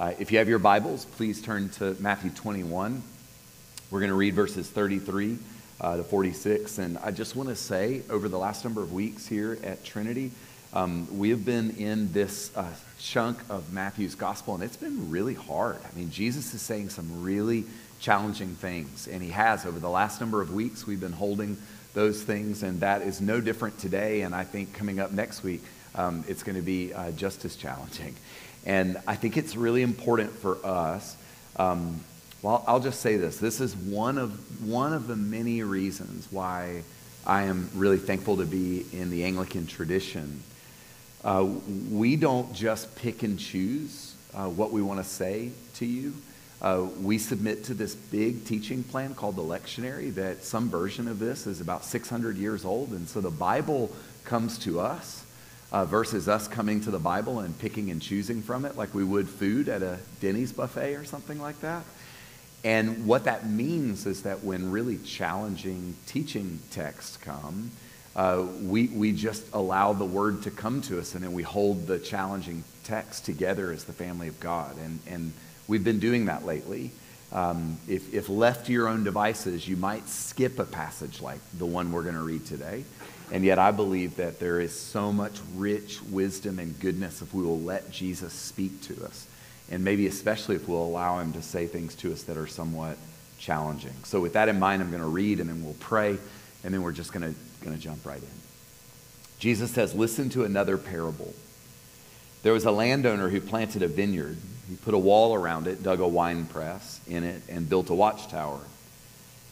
Uh, if you have your Bibles, please turn to Matthew 21. We're going to read verses 33 uh, to 46. And I just want to say, over the last number of weeks here at Trinity, um, we have been in this uh, chunk of Matthew's gospel, and it's been really hard. I mean, Jesus is saying some really challenging things, and he has over the last number of weeks. We've been holding those things, and that is no different today. And I think coming up next week, um, it's going to be uh, just as challenging. And I think it's really important for us. Um, well, I'll just say this. This is one of, one of the many reasons why I am really thankful to be in the Anglican tradition. Uh, we don't just pick and choose uh, what we want to say to you. Uh, we submit to this big teaching plan called the lectionary that some version of this is about 600 years old. And so the Bible comes to us uh, versus us coming to the Bible and picking and choosing from it like we would food at a Denny's buffet or something like that. And what that means is that when really challenging teaching texts come, uh, we, we just allow the word to come to us and then we hold the challenging text together as the family of God. And, and we've been doing that lately. Um, if, if left to your own devices, you might skip a passage like the one we're going to read today. And yet, I believe that there is so much rich wisdom and goodness if we will let Jesus speak to us. And maybe especially if we'll allow him to say things to us that are somewhat challenging. So, with that in mind, I'm going to read and then we'll pray, and then we're just going to, going to jump right in. Jesus says, Listen to another parable. There was a landowner who planted a vineyard. He put a wall around it, dug a wine press in it, and built a watchtower.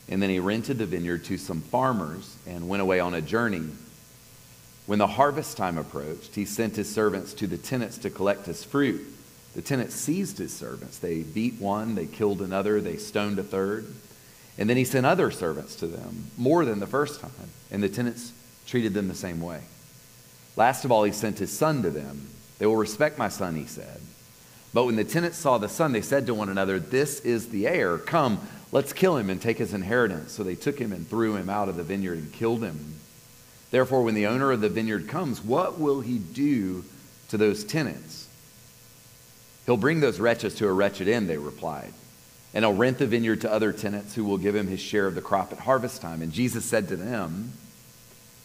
And then he rented the vineyard to some farmers and went away on a journey. When the harvest time approached, he sent his servants to the tenants to collect his fruit. The tenants seized his servants. They beat one, they killed another, they stoned a third. And then he sent other servants to them, more than the first time. And the tenants treated them the same way. Last of all, he sent his son to them. They will respect my son, he said. But when the tenants saw the son, they said to one another, This is the heir. Come, Let's kill him and take his inheritance. So they took him and threw him out of the vineyard and killed him. Therefore, when the owner of the vineyard comes, what will he do to those tenants? He'll bring those wretches to a wretched end, they replied. And he'll rent the vineyard to other tenants who will give him his share of the crop at harvest time. And Jesus said to them,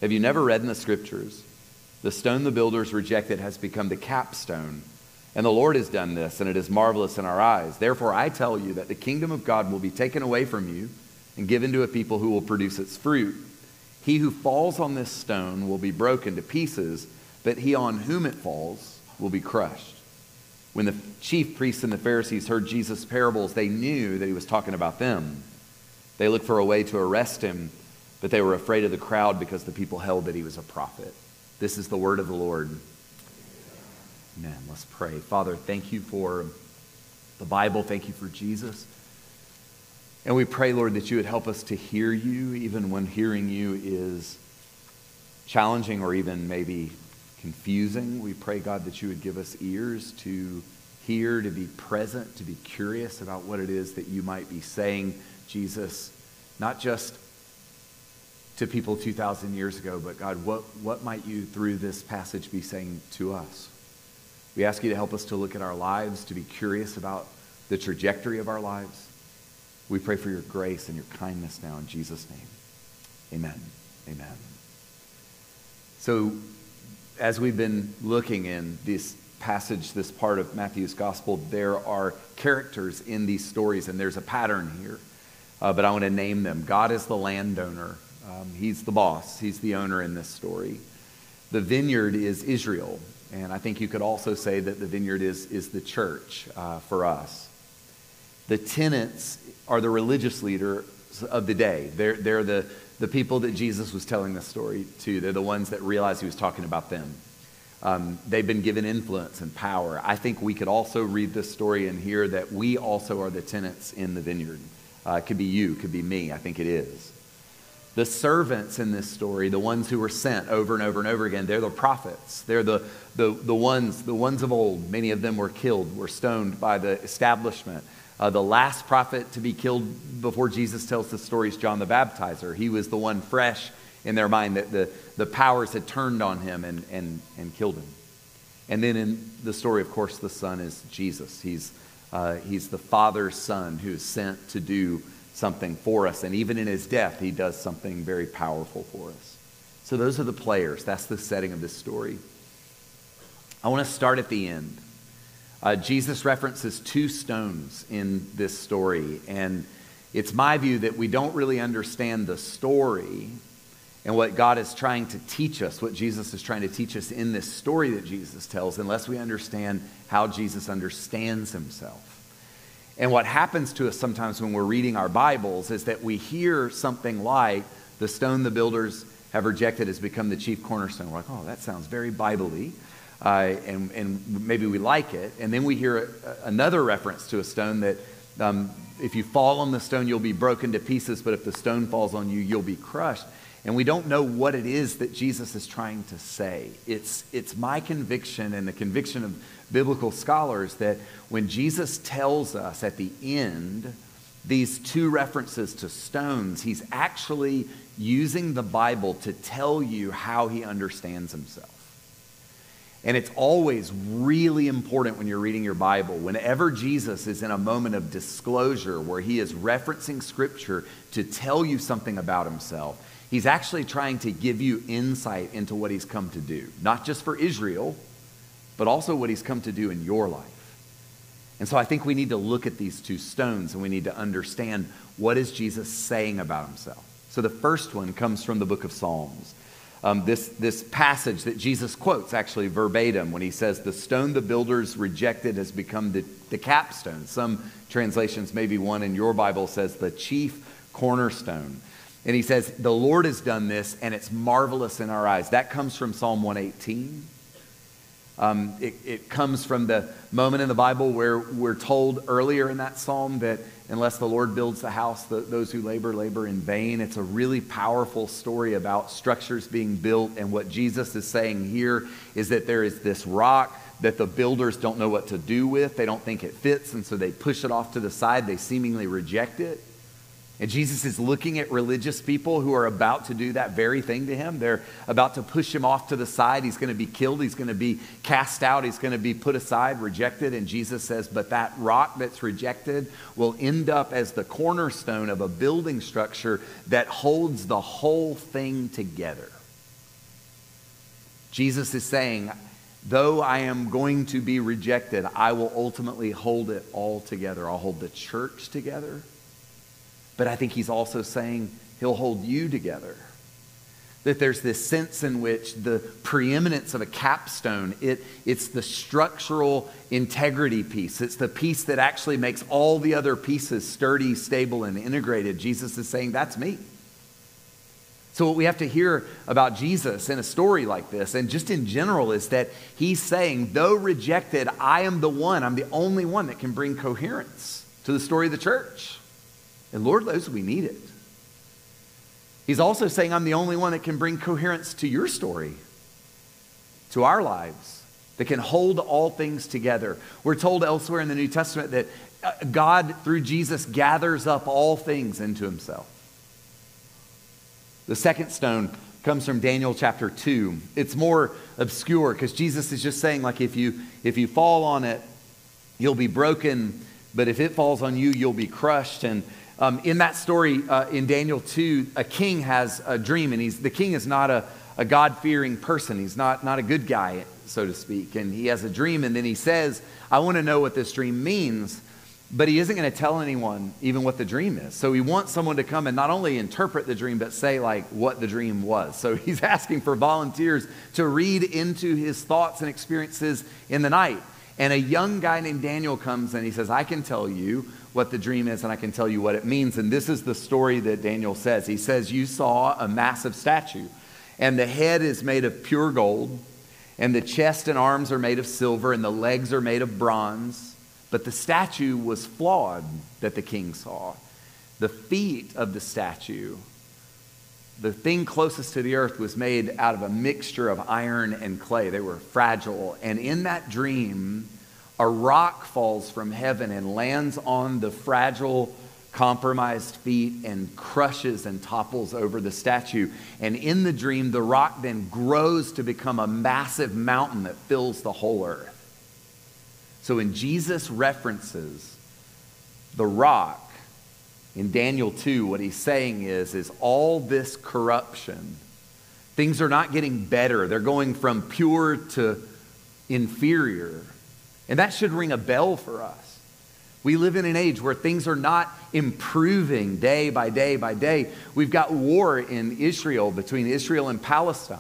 Have you never read in the scriptures? The stone the builders rejected has become the capstone and the Lord has done this, and it is marvelous in our eyes. Therefore, I tell you that the kingdom of God will be taken away from you and given to a people who will produce its fruit. He who falls on this stone will be broken to pieces, but he on whom it falls will be crushed. When the chief priests and the Pharisees heard Jesus' parables, they knew that he was talking about them. They looked for a way to arrest him, but they were afraid of the crowd because the people held that he was a prophet. This is the word of the Lord. Amen. Let's pray. Father, thank you for the Bible. Thank you for Jesus. And we pray, Lord, that you would help us to hear you, even when hearing you is challenging or even maybe confusing. We pray, God, that you would give us ears to hear, to be present, to be curious about what it is that you might be saying, Jesus, not just to people 2,000 years ago, but God, what, what might you, through this passage, be saying to us? We ask you to help us to look at our lives, to be curious about the trajectory of our lives. We pray for your grace and your kindness now in Jesus' name. Amen. Amen. So, as we've been looking in this passage, this part of Matthew's gospel, there are characters in these stories, and there's a pattern here. Uh, but I want to name them. God is the landowner, um, He's the boss, He's the owner in this story. The vineyard is Israel, and I think you could also say that the vineyard is, is the church uh, for us. The tenants are the religious leaders of the day. They're, they're the, the people that Jesus was telling this story to. They're the ones that realized he was talking about them. Um, they've been given influence and power. I think we could also read this story and hear that we also are the tenants in the vineyard. Uh, it could be you, could be me. I think it is. The servants in this story, the ones who were sent over and over and over again, they're the prophets. They're the, the, the, ones, the ones of old. Many of them were killed, were stoned by the establishment. Uh, the last prophet to be killed before Jesus tells the story is John the Baptizer. He was the one fresh in their mind that the, the powers had turned on him and, and, and killed him. And then in the story, of course, the Son is Jesus. He's, uh, he's the Father's Son who is sent to do something for us. And even in his death, he does something very powerful for us. So those are the players. That's the setting of this story. I want to start at the end. Uh, Jesus references two stones in this story. And it's my view that we don't really understand the story and what God is trying to teach us, what Jesus is trying to teach us in this story that Jesus tells, unless we understand how Jesus understands himself. And what happens to us sometimes when we're reading our Bibles is that we hear something like, the stone the builders have rejected has become the chief cornerstone. We're like, oh, that sounds very Bible uh, and, and maybe we like it. And then we hear a, another reference to a stone that um, if you fall on the stone, you'll be broken to pieces, but if the stone falls on you, you'll be crushed and we don't know what it is that Jesus is trying to say. It's, it's my conviction and the conviction of biblical scholars that when Jesus tells us at the end these two references to stones, he's actually using the Bible to tell you how he understands himself. And it's always really important when you're reading your Bible, whenever Jesus is in a moment of disclosure where he is referencing scripture to tell you something about himself He's actually trying to give you insight into what he's come to do, not just for Israel, but also what he's come to do in your life. And so I think we need to look at these two stones and we need to understand what is Jesus saying about himself. So the first one comes from the book of Psalms. Um, this, this passage that Jesus quotes actually verbatim when he says, The stone the builders rejected has become the, the capstone. Some translations, maybe one in your Bible says, the chief cornerstone. And he says, The Lord has done this, and it's marvelous in our eyes. That comes from Psalm 118. Um, it, it comes from the moment in the Bible where we're told earlier in that psalm that unless the Lord builds the house, the, those who labor, labor in vain. It's a really powerful story about structures being built. And what Jesus is saying here is that there is this rock that the builders don't know what to do with. They don't think it fits, and so they push it off to the side. They seemingly reject it. And Jesus is looking at religious people who are about to do that very thing to him. They're about to push him off to the side. He's going to be killed. He's going to be cast out. He's going to be put aside, rejected. And Jesus says, But that rock that's rejected will end up as the cornerstone of a building structure that holds the whole thing together. Jesus is saying, Though I am going to be rejected, I will ultimately hold it all together. I'll hold the church together. But I think he's also saying he'll hold you together. That there's this sense in which the preeminence of a capstone, it, it's the structural integrity piece. It's the piece that actually makes all the other pieces sturdy, stable, and integrated. Jesus is saying, That's me. So, what we have to hear about Jesus in a story like this, and just in general, is that he's saying, Though rejected, I am the one, I'm the only one that can bring coherence to the story of the church. And Lord knows we need it. He's also saying, I'm the only one that can bring coherence to your story, to our lives, that can hold all things together. We're told elsewhere in the New Testament that uh, God, through Jesus, gathers up all things into himself. The second stone comes from Daniel chapter 2. It's more obscure because Jesus is just saying, like, if you, if you fall on it, you'll be broken, but if it falls on you, you'll be crushed. And um, in that story uh, in Daniel 2, a king has a dream, and he's, the king is not a, a God fearing person. He's not, not a good guy, so to speak. And he has a dream, and then he says, I want to know what this dream means. But he isn't going to tell anyone even what the dream is. So he wants someone to come and not only interpret the dream, but say, like, what the dream was. So he's asking for volunteers to read into his thoughts and experiences in the night. And a young guy named Daniel comes and he says, I can tell you what the dream is and I can tell you what it means. And this is the story that Daniel says. He says, You saw a massive statue, and the head is made of pure gold, and the chest and arms are made of silver, and the legs are made of bronze. But the statue was flawed that the king saw. The feet of the statue, the thing closest to the earth, was made out of a mixture of iron and clay. They were fragile. And in that dream, a rock falls from heaven and lands on the fragile compromised feet and crushes and topples over the statue. And in the dream, the rock then grows to become a massive mountain that fills the whole earth. So when Jesus references the rock in Daniel 2, what he's saying is, is all this corruption, things are not getting better. They're going from pure to inferior. And that should ring a bell for us. We live in an age where things are not improving day by day by day. We've got war in Israel between Israel and Palestine.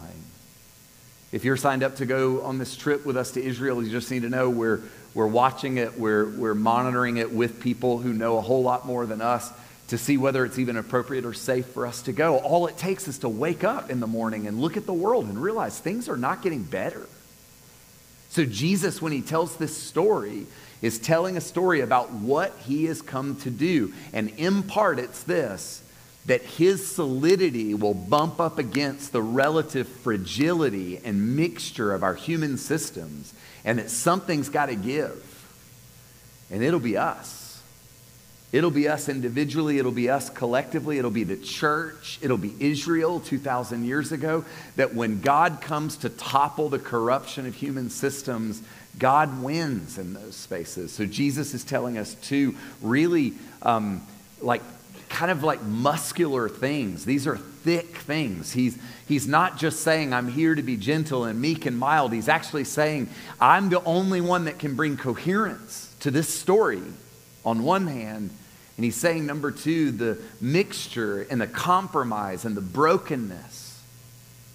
If you're signed up to go on this trip with us to Israel, you just need to know we're, we're watching it, we're, we're monitoring it with people who know a whole lot more than us to see whether it's even appropriate or safe for us to go. All it takes is to wake up in the morning and look at the world and realize things are not getting better. So, Jesus, when he tells this story, is telling a story about what he has come to do. And in part, it's this that his solidity will bump up against the relative fragility and mixture of our human systems, and that something's got to give. And it'll be us. It'll be us individually, it'll be us collectively, it'll be the church, it'll be Israel 2,000 years ago. That when God comes to topple the corruption of human systems, God wins in those spaces. So Jesus is telling us two really um, like kind of like muscular things. These are thick things. He's, he's not just saying, I'm here to be gentle and meek and mild. He's actually saying, I'm the only one that can bring coherence to this story on one hand. And he's saying, number two, the mixture and the compromise and the brokenness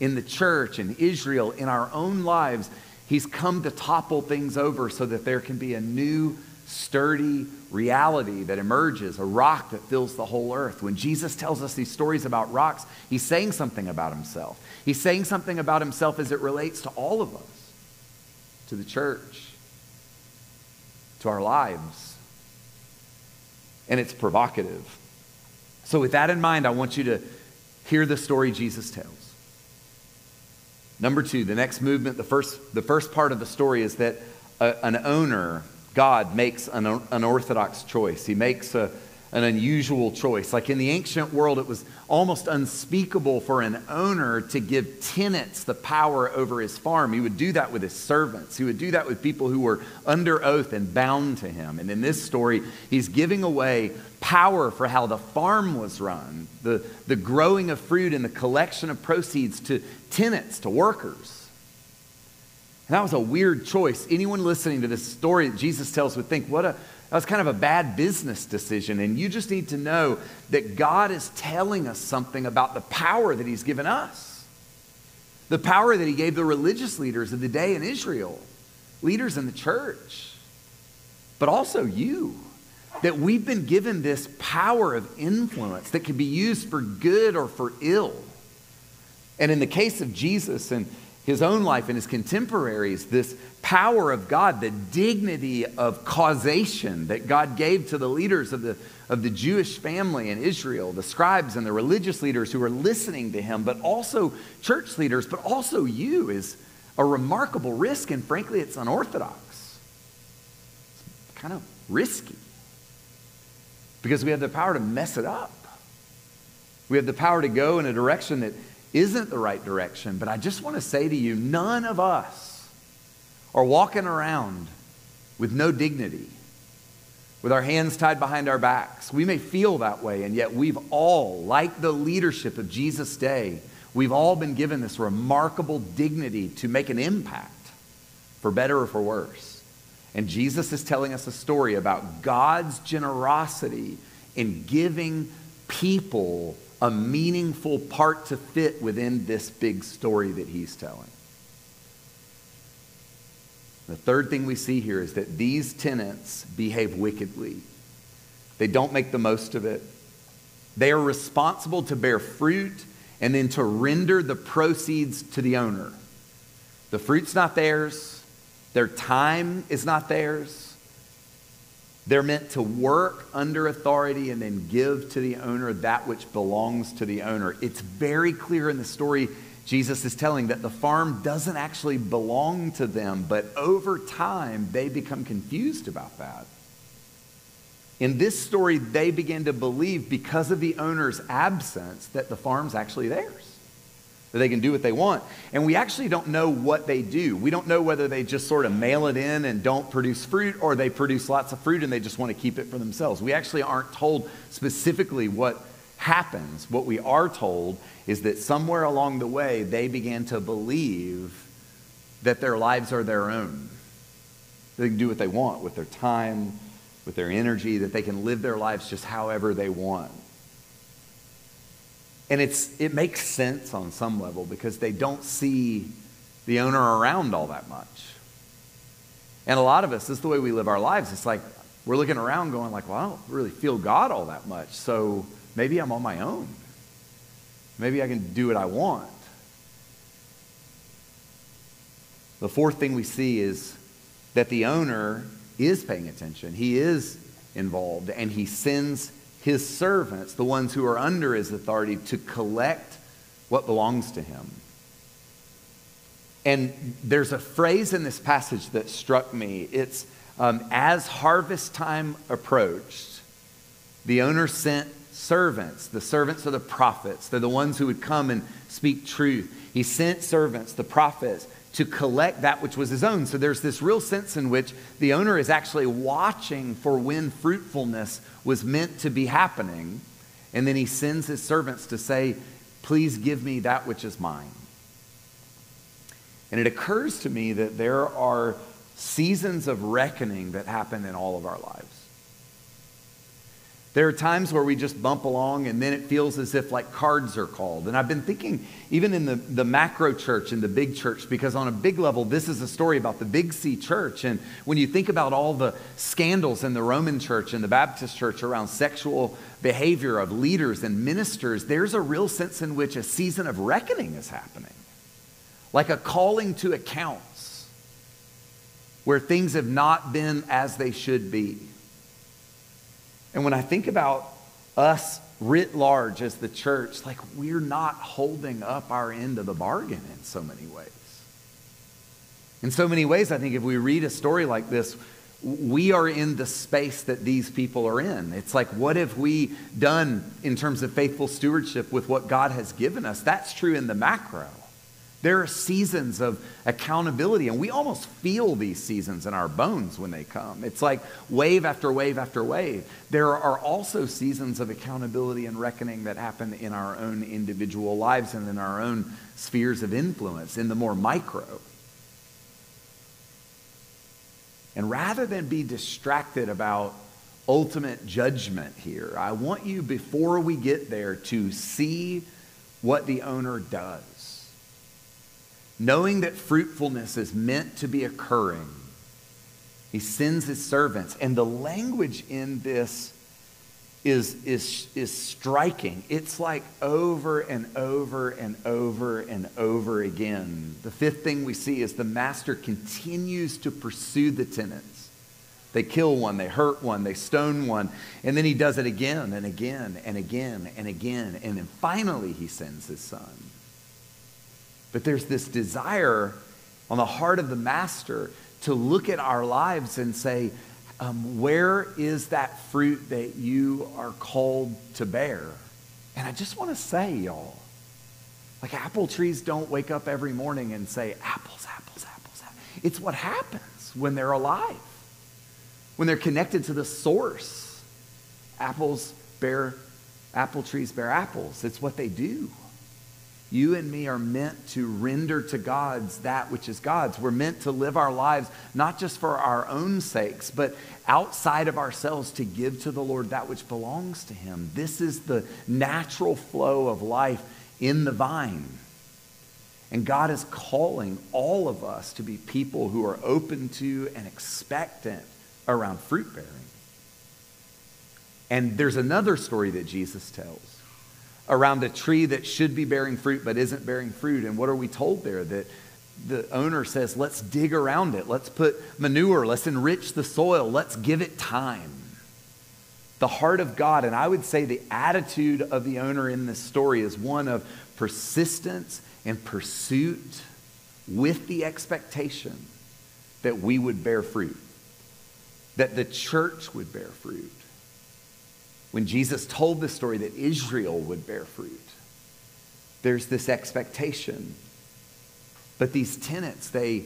in the church and Israel, in our own lives He's come to topple things over so that there can be a new, sturdy reality that emerges, a rock that fills the whole earth. When Jesus tells us these stories about rocks, he's saying something about himself. He's saying something about himself as it relates to all of us, to the church, to our lives. And it's provocative. So, with that in mind, I want you to hear the story Jesus tells. Number two, the next movement, the first, the first part of the story is that a, an owner, God, makes an unorthodox choice. He makes a, an unusual choice. Like in the ancient world, it was almost unspeakable for an owner to give tenants the power over his farm. He would do that with his servants, he would do that with people who were under oath and bound to him. And in this story, he's giving away power for how the farm was run, the, the growing of fruit and the collection of proceeds to tenants, to workers. And that was a weird choice. Anyone listening to this story that Jesus tells would think, what a that was kind of a bad business decision. And you just need to know that God is telling us something about the power that He's given us. The power that He gave the religious leaders of the day in Israel, leaders in the church, but also you. That we've been given this power of influence that can be used for good or for ill. And in the case of Jesus and his own life and his contemporaries, this power of God, the dignity of causation that God gave to the leaders of the, of the Jewish family in Israel, the scribes and the religious leaders who are listening to him, but also church leaders, but also you, is a remarkable risk. And frankly, it's unorthodox. It's kind of risky because we have the power to mess it up. We have the power to go in a direction that isn't the right direction. But I just want to say to you none of us are walking around with no dignity, with our hands tied behind our backs. We may feel that way, and yet we've all, like the leadership of Jesus' day, we've all been given this remarkable dignity to make an impact, for better or for worse. And Jesus is telling us a story about God's generosity in giving people a meaningful part to fit within this big story that he's telling. The third thing we see here is that these tenants behave wickedly. They don't make the most of it. They are responsible to bear fruit and then to render the proceeds to the owner. The fruit's not theirs, their time is not theirs. They're meant to work under authority and then give to the owner that which belongs to the owner. It's very clear in the story Jesus is telling that the farm doesn't actually belong to them, but over time they become confused about that. In this story, they begin to believe because of the owner's absence that the farm's actually theirs, that they can do what they want. And we actually don't know what they do. We don't know whether they just sort of mail it in and don't produce fruit or they produce lots of fruit and they just want to keep it for themselves. We actually aren't told specifically what happens. What we are told is that somewhere along the way, they began to believe that their lives are their own. They can do what they want with their time, with their energy, that they can live their lives just however they want. And it's, it makes sense on some level because they don't see the owner around all that much. And a lot of us, this is the way we live our lives. It's like we're looking around going like, well, I don't really feel God all that much. So maybe I'm on my own. Maybe I can do what I want. The fourth thing we see is that the owner is paying attention. He is involved, and he sends his servants, the ones who are under his authority, to collect what belongs to him. And there's a phrase in this passage that struck me. It's um, as harvest time approached, the owner sent servants. The servants are the prophets, they're the ones who would come and speak truth. He sent servants, the prophets, to collect that which was his own. So there's this real sense in which the owner is actually watching for when fruitfulness was meant to be happening. And then he sends his servants to say, Please give me that which is mine. And it occurs to me that there are seasons of reckoning that happen in all of our lives. There are times where we just bump along and then it feels as if like cards are called. And I've been thinking, even in the, the macro church and the big church, because on a big level, this is a story about the big C church. And when you think about all the scandals in the Roman church and the Baptist church around sexual behavior of leaders and ministers, there's a real sense in which a season of reckoning is happening, like a calling to accounts where things have not been as they should be. And when I think about us writ large as the church, like we're not holding up our end of the bargain in so many ways. In so many ways, I think if we read a story like this, we are in the space that these people are in. It's like, what have we done in terms of faithful stewardship with what God has given us? That's true in the macro. There are seasons of accountability, and we almost feel these seasons in our bones when they come. It's like wave after wave after wave. There are also seasons of accountability and reckoning that happen in our own individual lives and in our own spheres of influence, in the more micro. And rather than be distracted about ultimate judgment here, I want you, before we get there, to see what the owner does knowing that fruitfulness is meant to be occurring, he sends his servants. And the language in this is, is, is striking. It's like over and over and over and over again. The fifth thing we see is the master continues to pursue the tenants. They kill one, they hurt one, they stone one, and then he does it again and again and again and again. And then finally, he sends his son. But there's this desire on the heart of the master to look at our lives and say, um, where is that fruit that you are called to bear? And I just want to say, y'all, like apple trees don't wake up every morning and say, apples, apples, apples, apples. It's what happens when they're alive, when they're connected to the source. Apples bear, apple trees bear apples. It's what they do. You and me are meant to render to God's that which is God's. We're meant to live our lives not just for our own sakes, but outside of ourselves to give to the Lord that which belongs to Him. This is the natural flow of life in the vine. And God is calling all of us to be people who are open to and expectant around fruit bearing. And there's another story that Jesus tells around a tree that should be bearing fruit but isn't bearing fruit. And what are we told there? That the owner says, let's dig around it, let's put manure, let's enrich the soil, let's give it time. The heart of God, and I would say the attitude of the owner in this story is one of persistence and pursuit with the expectation that we would bear fruit, that the church would bear fruit when Jesus told the story that Israel would bear fruit, there's this expectation. But these tenants, they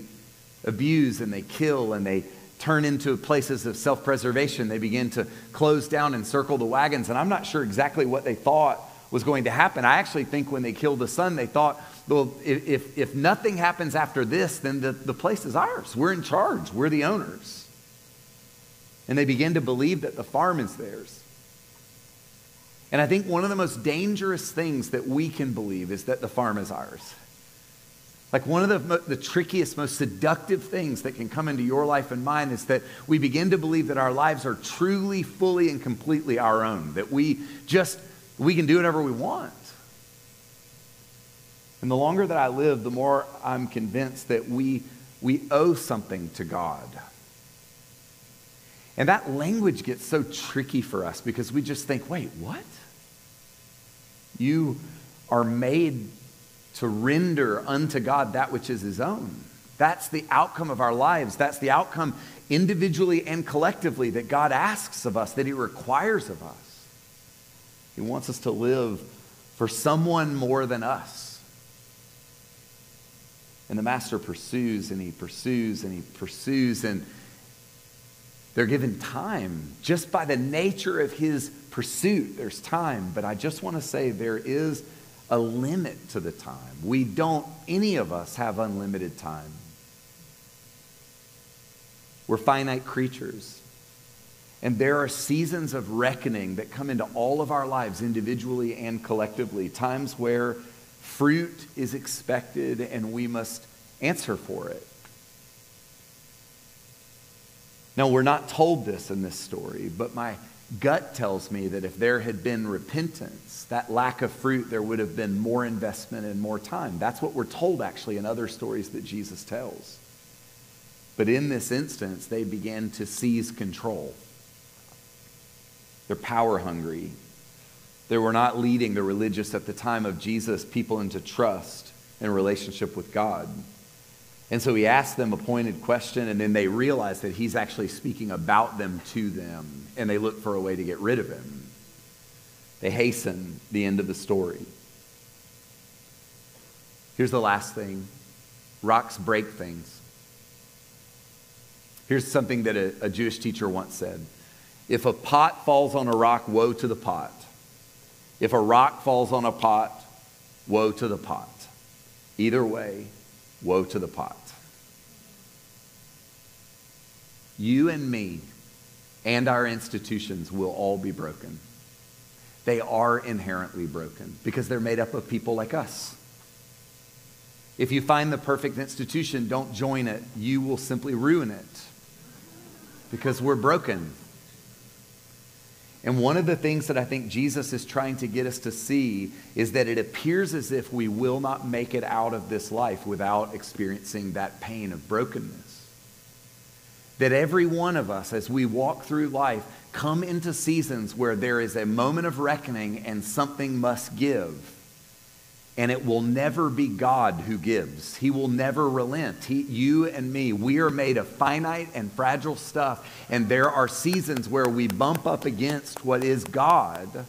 abuse and they kill and they turn into places of self preservation. They begin to close down and circle the wagons. And I'm not sure exactly what they thought was going to happen. I actually think when they killed the son, they thought, well, if, if nothing happens after this, then the, the place is ours. We're in charge, we're the owners. And they begin to believe that the farm is theirs. And I think one of the most dangerous things that we can believe is that the farm is ours. Like one of the, the trickiest, most seductive things that can come into your life and mine is that we begin to believe that our lives are truly, fully, and completely our own, that we just, we can do whatever we want. And the longer that I live, the more I'm convinced that we, we owe something to God. And that language gets so tricky for us because we just think, wait, what? You are made to render unto God that which is his own. That's the outcome of our lives. That's the outcome individually and collectively that God asks of us, that he requires of us. He wants us to live for someone more than us. And the master pursues and he pursues and he pursues, and they're given time just by the nature of his pursuit. There's time, but I just want to say there is a limit to the time. We don't, any of us have unlimited time. We're finite creatures. And there are seasons of reckoning that come into all of our lives, individually and collectively, times where fruit is expected and we must answer for it. Now, we're not told this in this story, but my gut tells me that if there had been repentance, that lack of fruit, there would have been more investment and more time. That's what we're told actually in other stories that Jesus tells. But in this instance, they began to seize control. They're power hungry. They were not leading the religious at the time of Jesus people into trust and relationship with God. And so he asks them a pointed question, and then they realize that he's actually speaking about them to them, and they look for a way to get rid of him. They hasten the end of the story. Here's the last thing rocks break things. Here's something that a, a Jewish teacher once said If a pot falls on a rock, woe to the pot. If a rock falls on a pot, woe to the pot. Either way, woe to the pot. You and me and our institutions will all be broken. They are inherently broken because they're made up of people like us. If you find the perfect institution, don't join it. You will simply ruin it because we're broken. And one of the things that I think Jesus is trying to get us to see is that it appears as if we will not make it out of this life without experiencing that pain of brokenness. That every one of us, as we walk through life, come into seasons where there is a moment of reckoning and something must give. And it will never be God who gives. He will never relent. He, you and me, we are made of finite and fragile stuff. And there are seasons where we bump up against what is God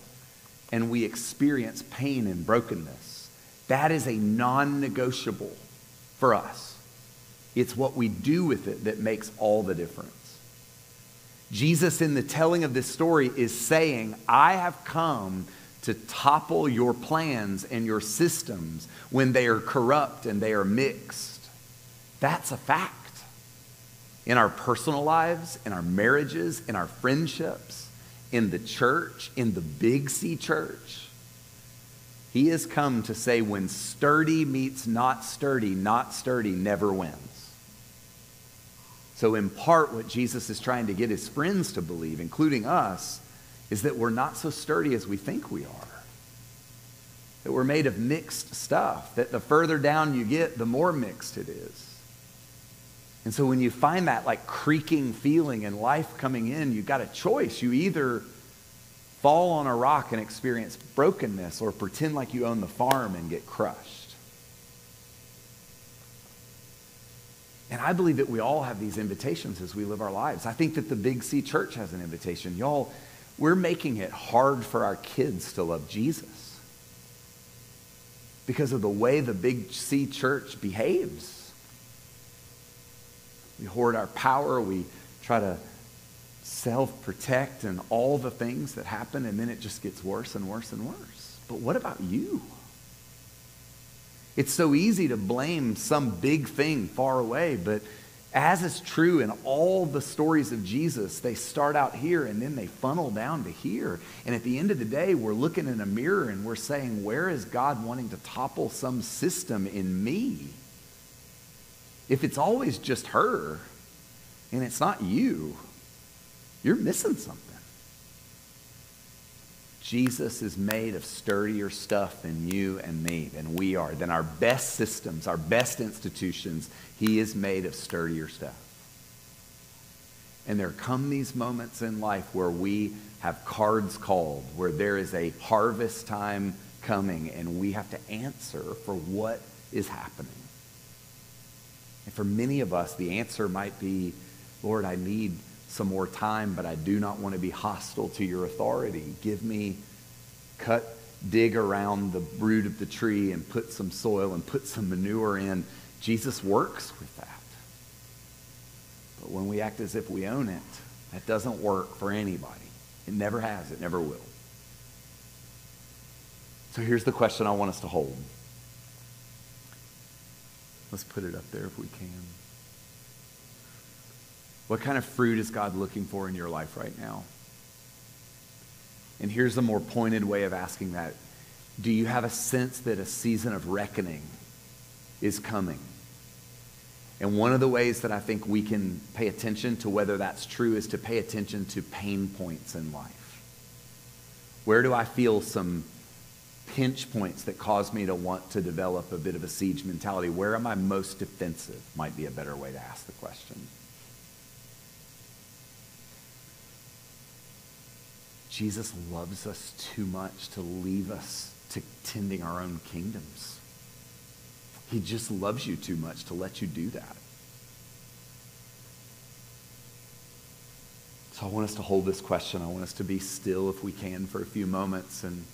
and we experience pain and brokenness. That is a non negotiable for us. It's what we do with it that makes all the difference. Jesus, in the telling of this story, is saying, I have come to topple your plans and your systems when they are corrupt and they are mixed. That's a fact. In our personal lives, in our marriages, in our friendships, in the church, in the big C church. He has come to say when sturdy meets not sturdy, not sturdy never wins. So, in part, what Jesus is trying to get his friends to believe, including us, is that we're not so sturdy as we think we are. That we're made of mixed stuff, that the further down you get, the more mixed it is. And so, when you find that like creaking feeling and life coming in, you've got a choice. You either fall on a rock and experience brokenness or pretend like you own the farm and get crushed. And I believe that we all have these invitations as we live our lives. I think that the Big C Church has an invitation. Y'all, we're making it hard for our kids to love Jesus because of the way the Big C church behaves. We hoard our power, we try to self protect, and all the things that happen, and then it just gets worse and worse and worse. But what about you? It's so easy to blame some big thing far away, but as is true in all the stories of Jesus, they start out here and then they funnel down to here. And at the end of the day, we're looking in a mirror and we're saying, Where is God wanting to topple some system in me? If it's always just her and it's not you, you're missing something. Jesus is made of sturdier stuff than you and me, than we are, than our best systems, our best institutions. He is made of sturdier stuff. And there come these moments in life where we have cards called, where there is a harvest time coming, and we have to answer for what is happening. And for many of us, the answer might be Lord, I need some more time, but I do not want to be hostile to your authority. Give me, cut, dig around the root of the tree and put some soil and put some manure in. Jesus works with that. But when we act as if we own it, that doesn't work for anybody. It never has, it never will. So here's the question I want us to hold. Let's put it up there if we can. What kind of fruit is God looking for in your life right now? And here's a more pointed way of asking that Do you have a sense that a season of reckoning is coming? And one of the ways that I think we can pay attention to whether that's true is to pay attention to pain points in life. Where do I feel some pinch points that cause me to want to develop a bit of a siege mentality? Where am I most defensive? Might be a better way to ask the question. Jesus loves us too much to leave us to tending our own kingdoms. He just loves you too much to let you do that. So I want us to hold this question. I want us to be still if we can for a few moments and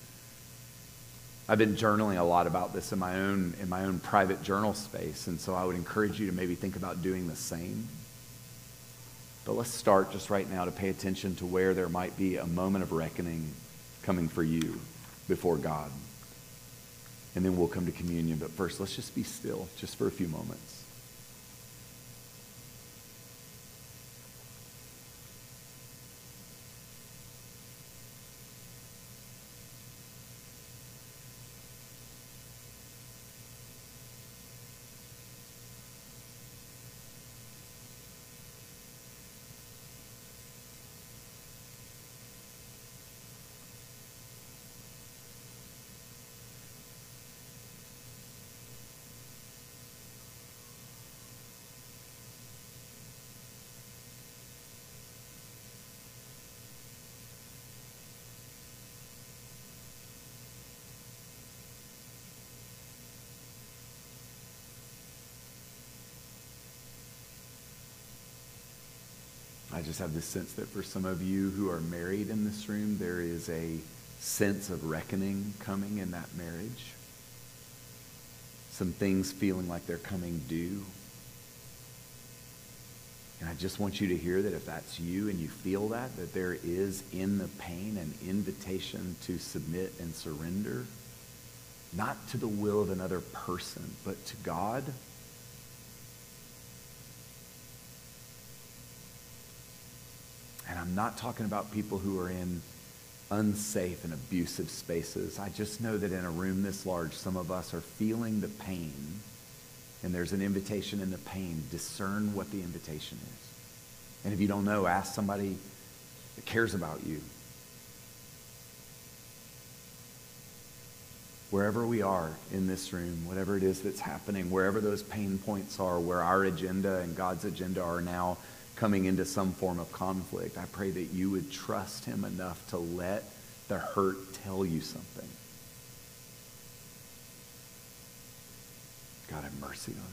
I've been journaling a lot about this in my own in my own private journal space and so I would encourage you to maybe think about doing the same. But let's start just right now to pay attention to where there might be a moment of reckoning coming for you before God. And then we'll come to communion. But first, let's just be still just for a few moments. I just have this sense that for some of you who are married in this room, there is a sense of reckoning coming in that marriage. Some things feeling like they're coming due. And I just want you to hear that if that's you and you feel that, that there is in the pain an invitation to submit and surrender, not to the will of another person, but to God And I'm not talking about people who are in unsafe and abusive spaces. I just know that in a room this large, some of us are feeling the pain, and there's an invitation in the pain. Discern what the invitation is. And if you don't know, ask somebody that cares about you. Wherever we are in this room, whatever it is that's happening, wherever those pain points are, where our agenda and God's agenda are now coming into some form of conflict, I pray that you would trust him enough to let the hurt tell you something. God, have mercy on us.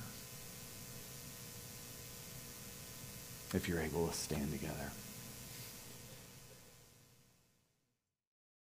If you're able to stand together.